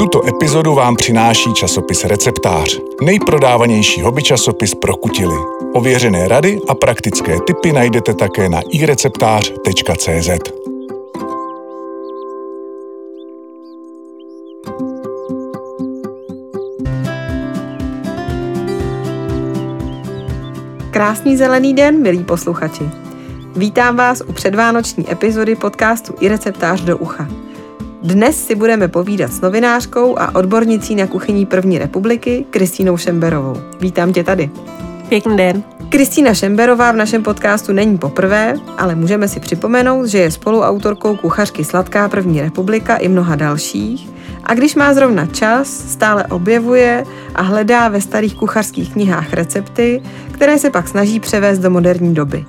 Tuto epizodu vám přináší časopis Receptář, nejprodávanější hobby časopis pro kutily. Ověřené rady a praktické tipy najdete také na ireceptář.cz. Krásný zelený den, milí posluchači. Vítám vás u předvánoční epizody podcastu i receptář do ucha. Dnes si budeme povídat s novinářkou a odbornicí na kuchyní první republiky Kristýnou Šemberovou. Vítám tě tady. Pěkný den. Kristýna Šemberová v našem podcastu není poprvé, ale můžeme si připomenout, že je spoluautorkou kuchařky Sladká první republika i mnoha dalších a když má zrovna čas, stále objevuje a hledá ve starých kuchařských knihách recepty, které se pak snaží převést do moderní doby.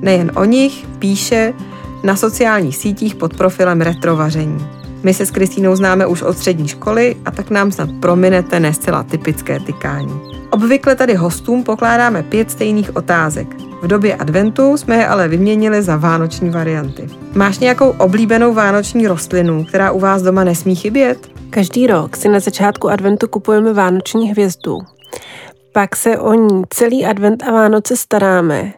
Nejen o nich píše na sociálních sítích pod profilem retrovaření. My se s Kristýnou známe už od střední školy a tak nám snad prominete ne zcela typické tykání. Obvykle tady hostům pokládáme pět stejných otázek. V době adventu jsme je ale vyměnili za vánoční varianty. Máš nějakou oblíbenou vánoční rostlinu, která u vás doma nesmí chybět? Každý rok si na začátku adventu kupujeme vánoční hvězdu. Pak se o ní celý advent a Vánoce staráme.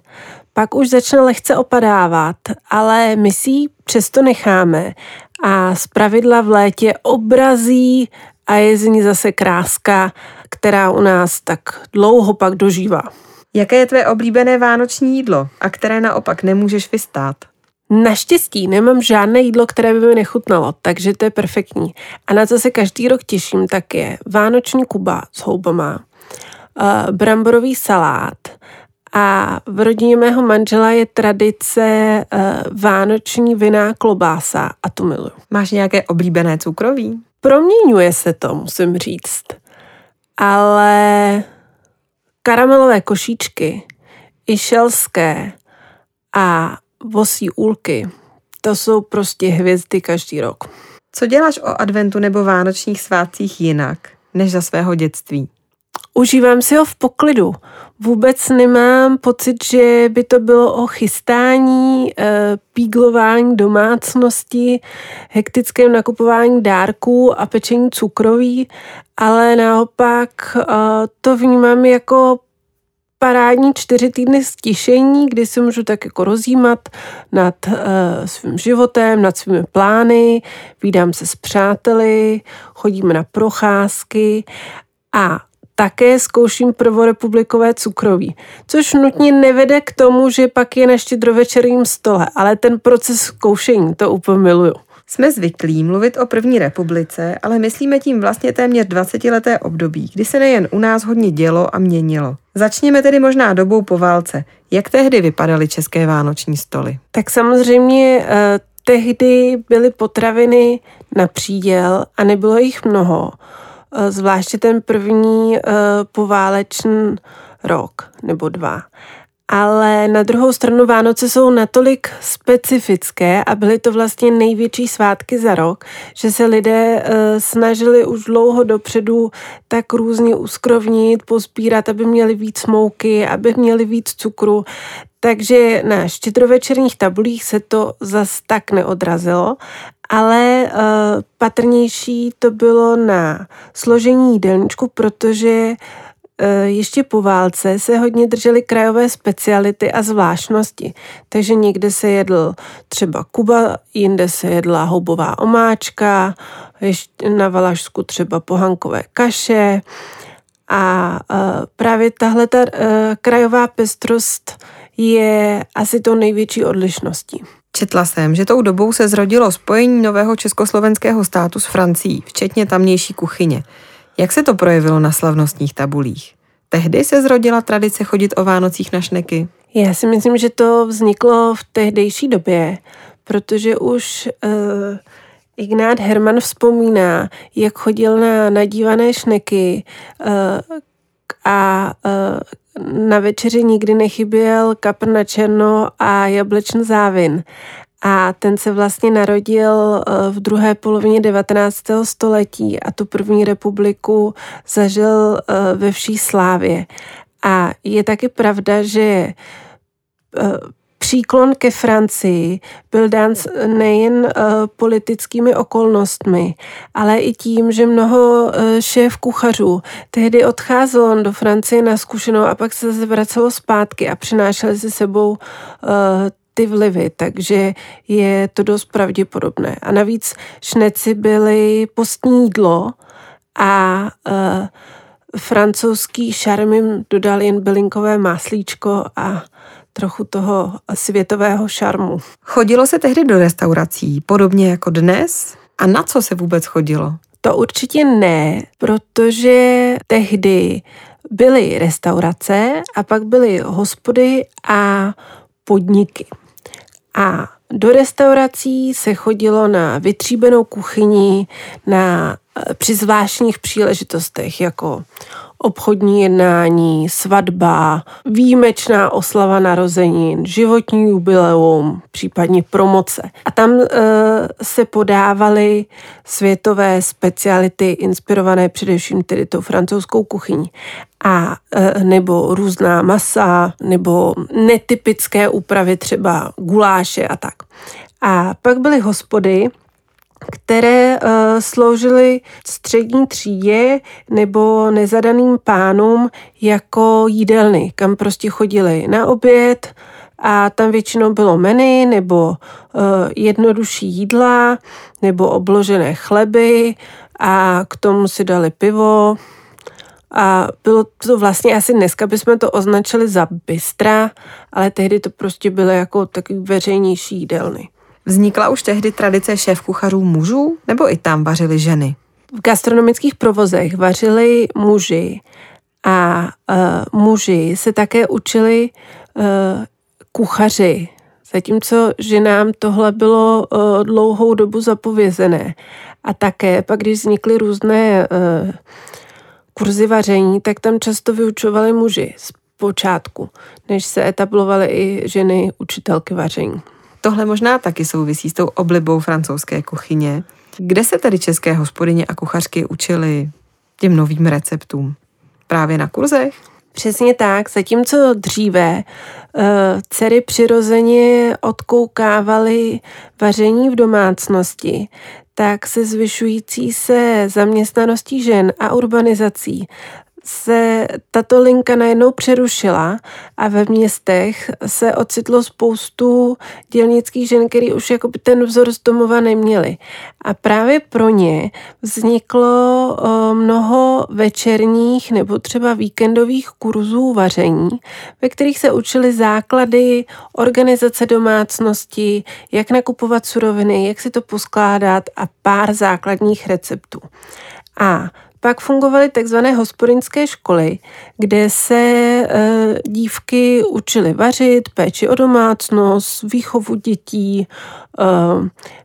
Pak už začne lehce opadávat, ale my si ji přesto necháme a z pravidla v létě obrazí a je z ní zase kráska, která u nás tak dlouho pak dožívá. Jaké je tvé oblíbené vánoční jídlo a které naopak nemůžeš vystát? Naštěstí nemám žádné jídlo, které by mi nechutnalo, takže to je perfektní. A na co se každý rok těším, tak je vánoční kuba s houbama, uh, bramborový salát a v rodině mého manžela je tradice uh, vánoční viná klobása a tu miluju. Máš nějaké oblíbené cukroví? Proměňuje se to, musím říct. Ale karamelové košíčky, i šelské a vosí úlky, to jsou prostě hvězdy každý rok. Co děláš o adventu nebo vánočních svátcích jinak, než za svého dětství? Užívám si ho v poklidu. Vůbec nemám pocit, že by to bylo o chystání, eh, píglování domácnosti, hektickém nakupování dárků a pečení cukroví, ale naopak eh, to vnímám jako parádní čtyři týdny stišení, kdy si můžu tak jako rozjímat nad uh, svým životem, nad svými plány, vídám se s přáteli, chodíme na procházky a také zkouším prvorepublikové cukroví, což nutně nevede k tomu, že pak je na štědrovečerním stole, ale ten proces zkoušení to úplně miluju. Jsme zvyklí mluvit o první republice, ale myslíme tím vlastně téměř 20-leté období, kdy se nejen u nás hodně dělo a měnilo. Začněme tedy možná dobou po válce. Jak tehdy vypadaly české vánoční stoly? Tak samozřejmě eh, tehdy byly potraviny na příděl a nebylo jich mnoho. Eh, zvláště ten první eh, poválečný rok nebo dva. Ale na druhou stranu Vánoce jsou natolik specifické a byly to vlastně největší svátky za rok, že se lidé e, snažili už dlouho dopředu tak různě uskrovnit, pozbírat, aby měli víc mouky, aby měli víc cukru. Takže na štědrovečerních tabulích se to zas tak neodrazilo, ale uh, patrnější to bylo na složení jídelníčku, protože Eh, ještě po válce se hodně držely krajové speciality a zvláštnosti. Takže někde se jedl třeba kuba, jinde se jedla houbová omáčka, ještě na Valašsku třeba pohankové kaše. A eh, právě tahle ta krajová pestrost je asi to největší odlišností. Četla jsem, že tou dobou se zrodilo spojení nového československého státu s Francií, včetně tamnější kuchyně. Jak se to projevilo na slavnostních tabulích? Tehdy se zrodila tradice chodit o Vánocích na šneky? Já si myslím, že to vzniklo v tehdejší době, protože už uh, Ignát Herman vzpomíná, jak chodil na nadívané šneky uh, a uh, na večeři nikdy nechyběl kapr na černo a jablečný závin. A ten se vlastně narodil eh, v druhé polovině 19. století a tu první republiku zažil eh, ve vší slávě. A je taky pravda, že příklon ke Francii byl dán nejen uh, politickými okolnostmi, ale i tím, že mnoho uh, šéf kuchařů tehdy odcházelo do Francie na zkušenou a pak se zase vracelo zpátky a přinášeli si sebou uh, ty vlivy, takže je to dost pravděpodobné. A navíc šneci byly postní jídlo a francouzský šarm jim dodal jen bylinkové máslíčko a trochu toho světového šarmu. Chodilo se tehdy do restaurací, podobně jako dnes? A na co se vůbec chodilo? To určitě ne, protože tehdy byly restaurace a pak byly hospody a podniky. A do restaurací se chodilo na vytříbenou kuchyni, na eh, při zvláštních příležitostech, jako obchodní jednání, svatba, výjimečná oslava narozenin, životní jubileum, případně promoce. A tam e, se podávaly světové speciality inspirované především tedy tou francouzskou kuchyní. A e, nebo různá masa, nebo netypické úpravy, třeba guláše a tak. A pak byly hospody, které uh, sloužily střední třídě nebo nezadaným pánům jako jídelny, kam prostě chodili na oběd a tam většinou bylo menu nebo uh, jednodušší jídla nebo obložené chleby a k tomu si dali pivo a bylo to vlastně asi dneska bychom to označili za bystra, ale tehdy to prostě byly jako takový veřejnější jídelny. Vznikla už tehdy tradice šéf kuchařů mužů, nebo i tam vařily ženy? V gastronomických provozech vařili muži a uh, muži se také učili uh, kuchaři, zatímco ženám tohle bylo uh, dlouhou dobu zapovězené. A také pak, když vznikly různé uh, kurzy vaření, tak tam často vyučovali muži z počátku, než se etablovaly i ženy učitelky vaření. Tohle možná taky souvisí s tou oblibou francouzské kuchyně. Kde se tedy české hospodyně a kuchařky učili těm novým receptům? Právě na kurzech? Přesně tak, zatímco dříve uh, dcery přirozeně odkoukávaly vaření v domácnosti, tak se zvyšující se zaměstnaností žen a urbanizací se tato linka najednou přerušila a ve městech se ocitlo spoustu dělnických žen, který už jako by ten vzor z domova neměli. A právě pro ně vzniklo mnoho večerních nebo třeba víkendových kurzů vaření, ve kterých se učili základy organizace domácnosti, jak nakupovat suroviny, jak si to poskládat a pár základních receptů. A pak fungovaly takzvané hospodinské školy, kde se e, dívky učily vařit, péči o domácnost, výchovu dětí, e,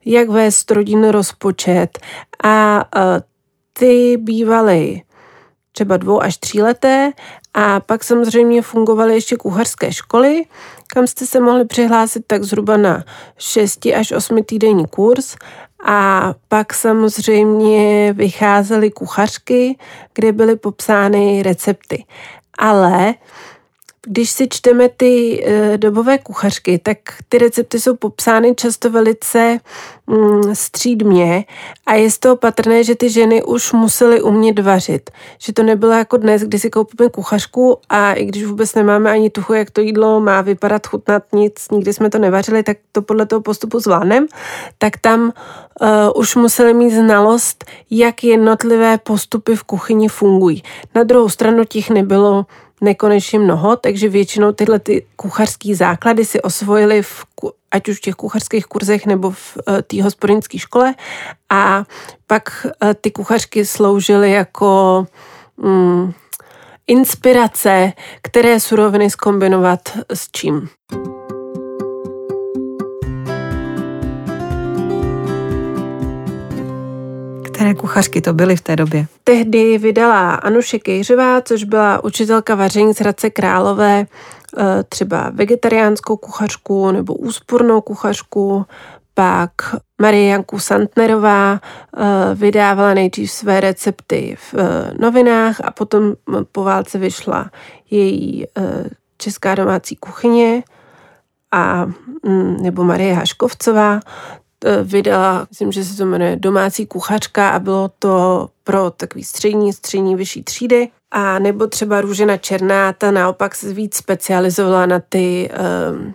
jak vést rodinný rozpočet. A e, ty bývaly třeba dvou až tříleté a pak samozřejmě fungovaly ještě kuchařské školy, kam jste se mohli přihlásit tak zhruba na 6 až 8 týdenní kurz a pak samozřejmě vycházely kuchařky, kde byly popsány recepty. Ale když si čteme ty e, dobové kuchařky, tak ty recepty jsou popsány často velice mm, střídmě a je z toho patrné, že ty ženy už musely umět vařit. Že to nebylo jako dnes, kdy si koupíme kuchařku a i když vůbec nemáme ani tuchu, jak to jídlo má vypadat, chutnat, nic, nikdy jsme to nevařili, tak to podle toho postupu zvládnem, tak tam uh, už museli mít znalost, jak jednotlivé postupy v kuchyni fungují. Na druhou stranu těch nebylo nekonečně mnoho, takže většinou tyhle ty kuchařské základy si osvojili v, ať už v těch kuchařských kurzech nebo v eh, té hospodinské škole a pak eh, ty kuchařky sloužily jako mm, inspirace, které suroviny skombinovat s čím. Které kuchařky to byly v té době? Tehdy vydala Anuše Kejřová, což byla učitelka vaření z Hradce Králové, eh, třeba vegetariánskou kuchařku nebo úspornou kuchařku, pak Marie Janku Santnerová eh, vydávala nejdřív své recepty v eh, novinách a potom po válce vyšla její česká domácí kuchyně a mm, nebo Marie Haškovcová vydala, myslím, že se to jmenuje Domácí kuchařka a bylo to pro takový střední, střední vyšší třídy. A nebo třeba Růžena Černá, ta naopak se víc specializovala na ty um,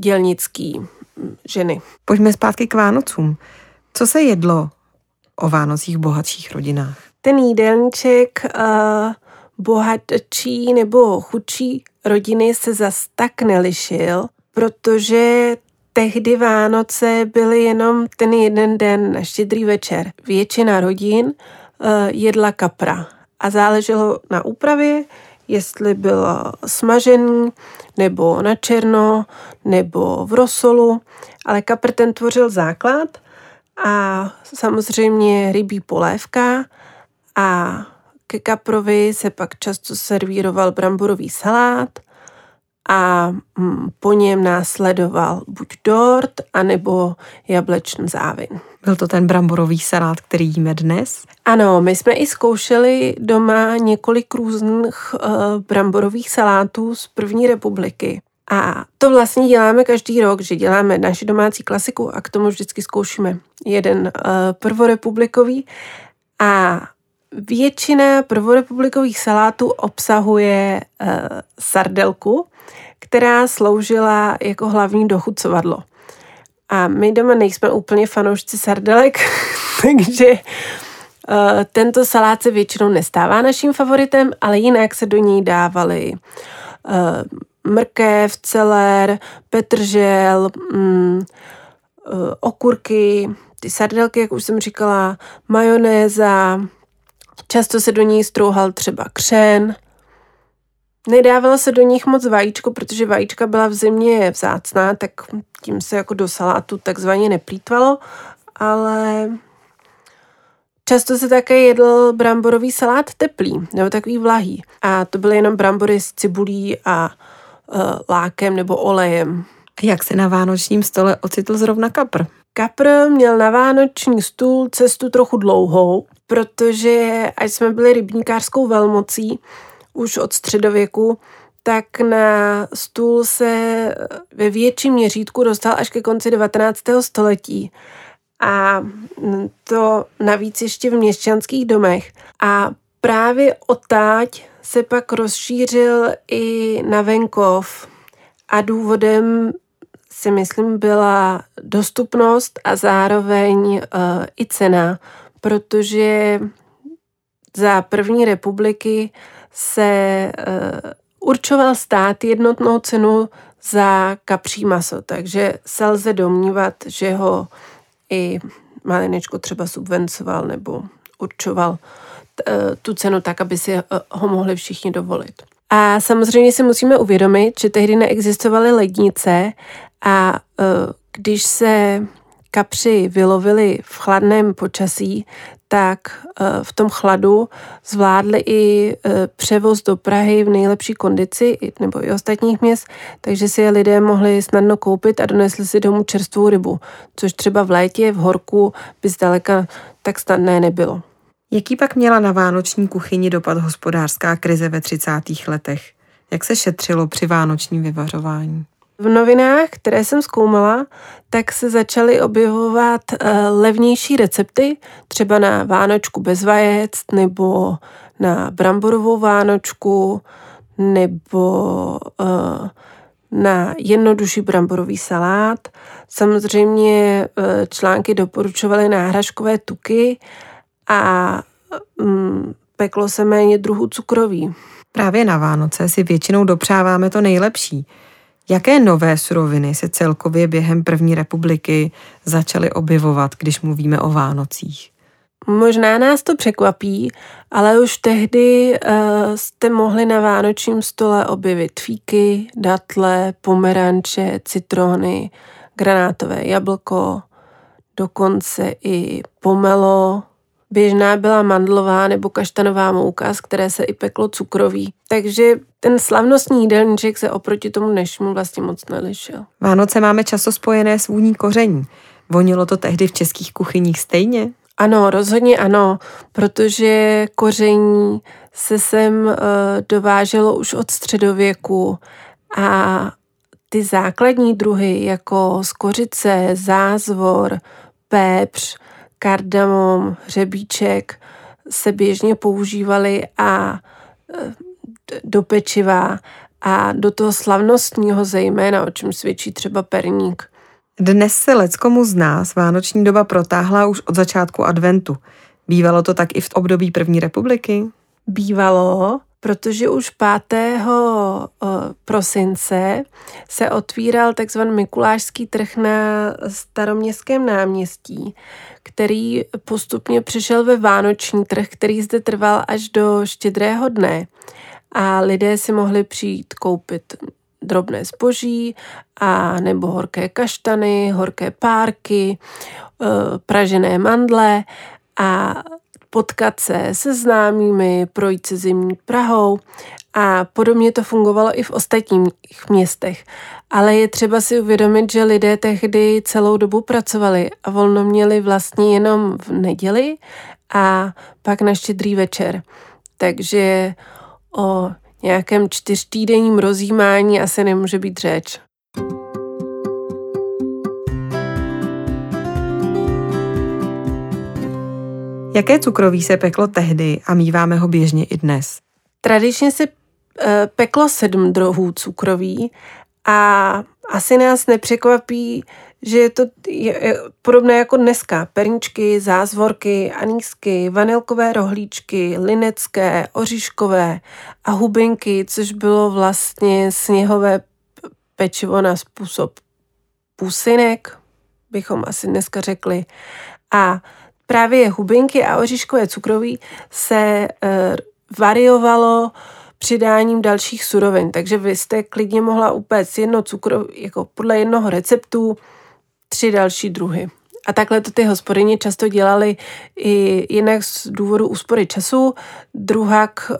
dělnický ženy. Pojďme zpátky k Vánocům. Co se jedlo o Vánocích v bohatších rodinách? Ten jídelníček uh, bohatší nebo chudší rodiny se zas tak nelišil, protože tehdy Vánoce byly jenom ten jeden den na štědrý večer. Většina rodin uh, jedla kapra. A záleželo na úpravě, jestli bylo smažený, nebo na černo, nebo v rosolu, ale kapr ten tvořil základ a samozřejmě rybí polévka a ke kaprovi se pak často servíroval bramborový salát a mm, po něm následoval buď dort, anebo jablečný závin. Byl to ten bramborový salát, který jíme dnes? Ano, my jsme i zkoušeli doma několik různých uh, bramborových salátů z první republiky. A to vlastně děláme každý rok, že děláme naši domácí klasiku a k tomu vždycky zkoušíme jeden uh, prvorepublikový. A většina prvorepublikových salátů obsahuje uh, sardelku, která sloužila jako hlavní dochucovadlo. A my doma nejsme úplně fanoušci sardelek, takže uh, tento salát se většinou nestává naším favoritem, ale jinak se do ní dávaly uh, mrkev, celer, petržel, um, uh, okurky, ty sardelky, jak už jsem říkala, majonéza, často se do ní strouhal třeba křen, Nedávalo se do nich moc vajíčko, protože vajíčka byla v zimě vzácná, tak tím se jako do salátu takzvaně neplýtvalo, ale často se také jedl bramborový salát teplý, nebo takový vlahý. A to byly jenom brambory s cibulí a uh, lákem nebo olejem. Jak se na vánočním stole ocitl zrovna kapr? Kapr měl na vánoční stůl cestu trochu dlouhou, protože až jsme byli rybníkářskou velmocí, už od středověku, tak na stůl se ve větším měřítku dostal až ke konci 19. století. A to navíc ještě v měšťanských domech. A právě otáť se pak rozšířil i na venkov. A důvodem si myslím byla dostupnost a zároveň uh, i cena, protože za první republiky se uh, určoval stát jednotnou cenu za kapří maso, takže se lze domnívat, že ho i malinečko třeba subvencoval nebo určoval uh, tu cenu tak, aby si uh, ho mohli všichni dovolit. A samozřejmě si musíme uvědomit, že tehdy neexistovaly lednice a když se kapři vylovili v chladném počasí, tak eh, v tom chladu zvládli i eh, převoz do Prahy v nejlepší kondici nebo i ostatních měst, takže si je lidé mohli snadno koupit a donesli si domů čerstvou rybu, což třeba v létě v horku by zdaleka tak snadné nebylo. Jaký pak měla na vánoční kuchyni dopad hospodářská krize ve 30. letech? Jak se šetřilo při vánočním vyvařování? V novinách, které jsem zkoumala, tak se začaly objevovat uh, levnější recepty, třeba na vánočku bez vajec, nebo na bramborovou vánočku, nebo uh, na jednodušší bramborový salát. Samozřejmě uh, články doporučovaly náhražkové tuky a um, peklo se méně druhů cukroví. Právě na Vánoce si většinou dopřáváme to nejlepší – Jaké nové suroviny se celkově během první republiky začaly objevovat, když mluvíme o Vánocích? Možná nás to překvapí, ale už tehdy uh, jste mohli na vánočním stole objevit fíky, datle, pomeranče, citrony, granátové jablko, dokonce i pomelo, Běžná byla mandlová nebo kaštanová mouka, z které se i peklo cukroví. Takže ten slavnostní jídelníček se oproti tomu dnešnímu vlastně moc nelišil. Vánoce máme často spojené s vůní koření. Vonilo to tehdy v českých kuchyních stejně? Ano, rozhodně ano, protože koření se sem uh, dováželo už od středověku a ty základní druhy jako skořice, zázvor, pépř, kardamom, hřebíček se běžně používaly a e, do pečiva a do toho slavnostního zejména, o čem svědčí třeba perník. Dnes se leckomu z nás vánoční doba protáhla už od začátku adventu. Bývalo to tak i v období první republiky? Bývalo, protože už 5. Eh, prosince se otvíral takzvaný Mikulášský trh na staroměstském náměstí, který postupně přešel ve Vánoční trh, který zde trval až do štědrého dne. A lidé si mohli přijít koupit drobné zboží a nebo horké kaštany, horké párky, eh, pražené mandle a potkat se se známými, projít se zimní Prahou a podobně to fungovalo i v ostatních městech. Ale je třeba si uvědomit, že lidé tehdy celou dobu pracovali a volno měli vlastně jenom v neděli a pak na štědrý večer. Takže o nějakém čtyřtýdenním rozjímání asi nemůže být řeč. Jaké cukroví se peklo tehdy a míváme ho běžně i dnes? Tradičně se eh, peklo sedm druhů cukroví a asi nás nepřekvapí, že je to podobné jako dneska. Perničky, zázvorky, anísky, vanilkové rohlíčky, linecké, oříškové a hubinky, což bylo vlastně sněhové pečivo na způsob pusinek, bychom asi dneska řekli. A právě hubinky a oříškové cukroví se uh, variovalo přidáním dalších surovin, takže vy jste klidně mohla upéct jedno cukro, jako podle jednoho receptu tři další druhy. A takhle to ty hospodyně často dělali i jinak z důvodu úspory času, druhak uh,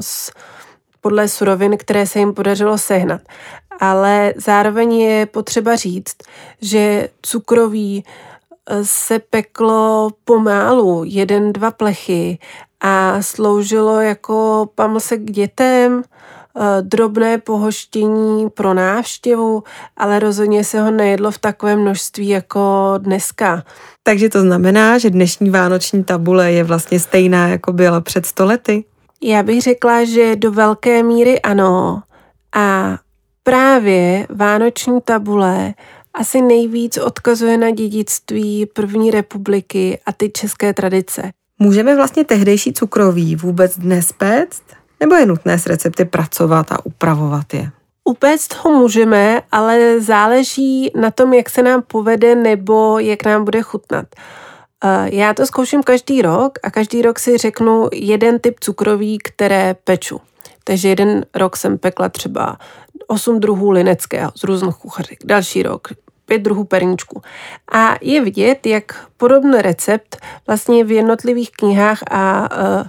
z, podle surovin, které se jim podařilo sehnat. Ale zároveň je potřeba říct, že cukroví se peklo pomálu, jeden, dva plechy a sloužilo jako pamlsek k dětem, eh, drobné pohoštění pro návštěvu, ale rozhodně se ho nejedlo v takovém množství jako dneska. Takže to znamená, že dnešní vánoční tabule je vlastně stejná, jako byla před stolety? Já bych řekla, že do velké míry ano. A právě vánoční tabule asi nejvíc odkazuje na dědictví první republiky a ty české tradice. Můžeme vlastně tehdejší cukroví vůbec dnes péct? Nebo je nutné s recepty pracovat a upravovat je? Upéct ho můžeme, ale záleží na tom, jak se nám povede nebo jak nám bude chutnat. Eh, já to zkouším každý rok a každý rok si řeknu jeden typ cukroví, které peču. Takže jeden rok jsem pekla třeba osm druhů lineckého z různých kuchařek. Další rok pět druhů perničku. A je vidět, jak podobný recept vlastně v jednotlivých knihách a uh,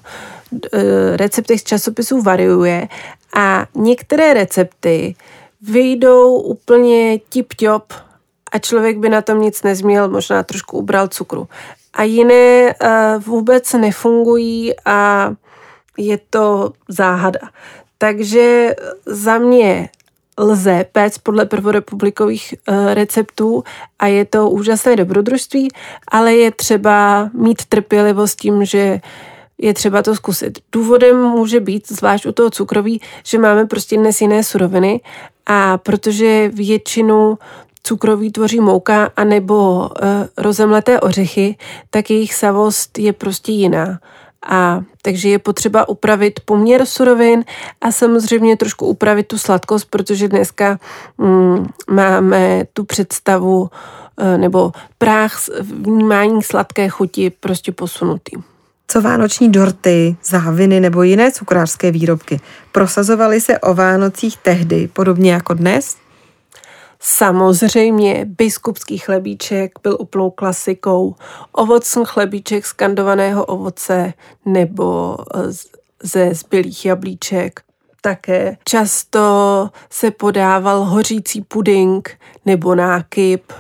receptech z časopisů variuje a některé recepty vyjdou úplně tip-top a člověk by na tom nic nezměl, možná trošku ubral cukru. A jiné uh, vůbec nefungují a je to záhada. Takže za mě lze péct podle prvorepublikových uh, receptů a je to úžasné dobrodružství, ale je třeba mít trpělivost tím, že je třeba to zkusit. Důvodem může být, zvlášť u toho cukroví, že máme prostě dnes jiné suroviny a protože většinu cukroví tvoří mouka anebo uh, rozemleté ořechy, tak jejich savost je prostě jiná. A takže je potřeba upravit poměr surovin a samozřejmě trošku upravit tu sladkost, protože dneska mm, máme tu představu e, nebo práh vnímání sladké chuti prostě posunutý. Co vánoční dorty, záviny nebo jiné cukrářské výrobky prosazovaly se o Vánocích tehdy, podobně jako dnes? Samozřejmě biskupský chlebíček byl úplnou klasikou, ovocný chlebíček z kandovaného ovoce nebo eh, ze zbylých jablíček. Také často se podával hořící puding nebo nákyp.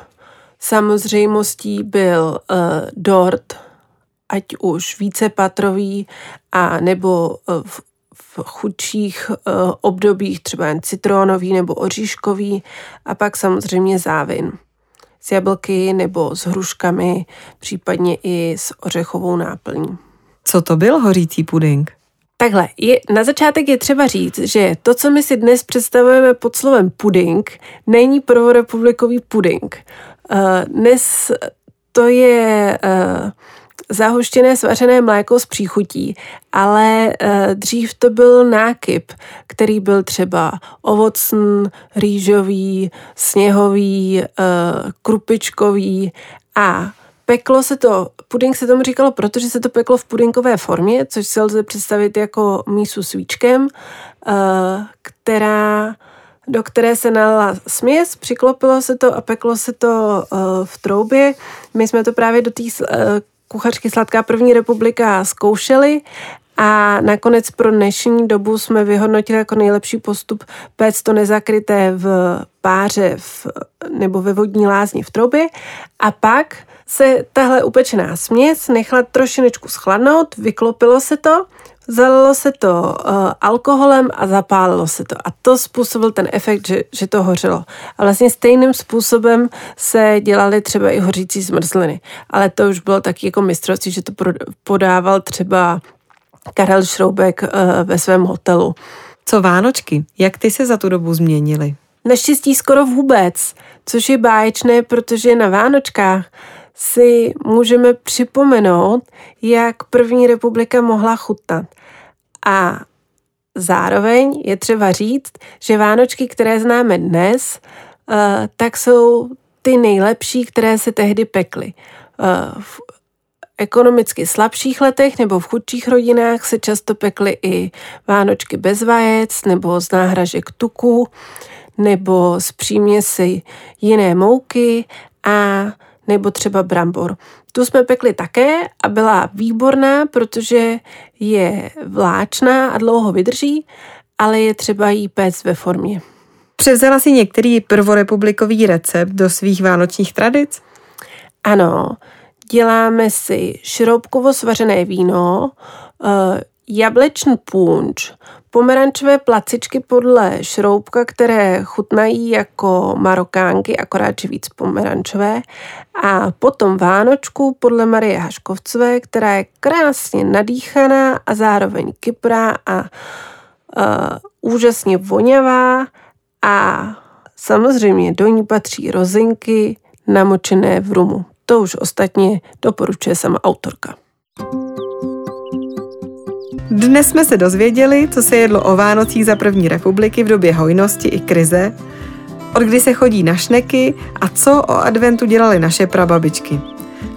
Samozřejmostí byl uh, dort, ať už vícepatrový a nebo uh, chudších uh, obdobích, třeba jen citronový nebo oříškový a pak samozřejmě závin s jablky nebo s hruškami, případně i s ořechovou náplní. Co to byl hořící puding? Takhle, je, na začátek je třeba říct, že to, co my si dnes představujeme pod slovem puding, není prvorepublikový puding. Uh, dnes to je uh, zahuštěné svařené mléko s příchutí, ale uh, dřív to byl nákyp, který byl třeba ovocný, rýžový, sněhový, uh, krupičkový a Peklo se to, puding se tomu říkalo, protože se to peklo v pudinkové formě, což se lze představit jako mísu s víčkem, eh, která, do které se nalila směs, přiklopilo se to a peklo se to eh, v troubě. My jsme to právě do té eh, kuchařky Sladká první republika zkoušeli a nakonec pro dnešní dobu jsme vyhodnotili jako nejlepší postup péct to nezakryté v páře v, nebo ve vodní lázni v troubě. A pak se tahle upečená směs nechala trošinečku schladnout, vyklopilo se to, zalilo se to uh, alkoholem a zapálilo se to. A to způsobil ten efekt, že, že to hořelo. A vlastně stejným způsobem se dělaly třeba i hořící zmrzliny. Ale to už bylo taky jako mistrovství, že to podával třeba Karel Šroubek uh, ve svém hotelu. Co Vánočky? Jak ty se za tu dobu změnily? Naštěstí skoro vůbec, což je báječné, protože na Vánočkách si můžeme připomenout, jak první republika mohla chutnat. A zároveň je třeba říct, že Vánočky, které známe dnes, eh, tak jsou ty nejlepší, které se tehdy pekly. Eh, v ekonomicky slabších letech nebo v chudších rodinách se často pekly i Vánočky bez vajec nebo z náhražek tuku nebo z příměsi jiné mouky a nebo třeba brambor. Tu jsme pekli také a byla výborná, protože je vláčná a dlouho vydrží, ale je třeba jí péct ve formě. Převzala si některý prvorepublikový recept do svých vánočních tradic? Ano, děláme si šroubkovo svařené víno, eh, jablečný punč, pomerančové placičky podle šroubka, které chutnají jako marokánky, akorát, že víc pomerančové. A potom Vánočku podle Marie Haškovcové, která je krásně nadýchaná a zároveň kyprá a uh, úžasně voňavá a samozřejmě do ní patří rozinky namočené v rumu. To už ostatně doporučuje sama autorka. Dnes jsme se dozvěděli, co se jedlo o Vánocích za první republiky v době hojnosti i krize, od kdy se chodí na šneky a co o adventu dělali naše prababičky.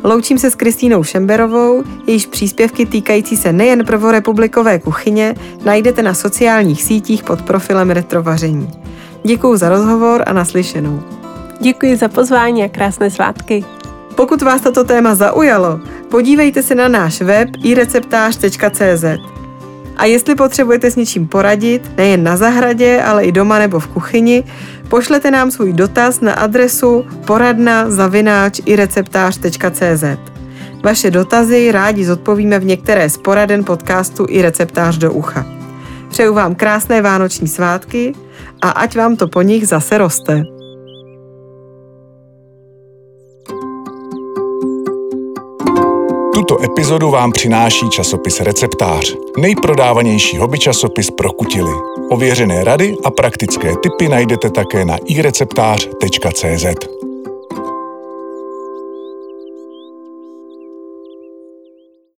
Loučím se s Kristýnou Šemberovou, jejíž příspěvky týkající se nejen prvorepublikové kuchyně najdete na sociálních sítích pod profilem Retrovaření. Děkuji za rozhovor a naslyšenou. Děkuji za pozvání a krásné svátky. Pokud vás toto téma zaujalo, podívejte se na náš web ireceptář.cz. A jestli potřebujete s něčím poradit, nejen na zahradě, ale i doma nebo v kuchyni, pošlete nám svůj dotaz na adresu poradna zavináč. Vaše dotazy rádi zodpovíme v některé z poraden podcastu i receptář do ucha. Přeju vám krásné vánoční svátky a ať vám to po nich zase roste. Tuto epizodu vám přináší časopis Receptář, nejprodávanější hobby časopis pro kutily. Ověřené rady a praktické tipy najdete také na ireceptář.cz.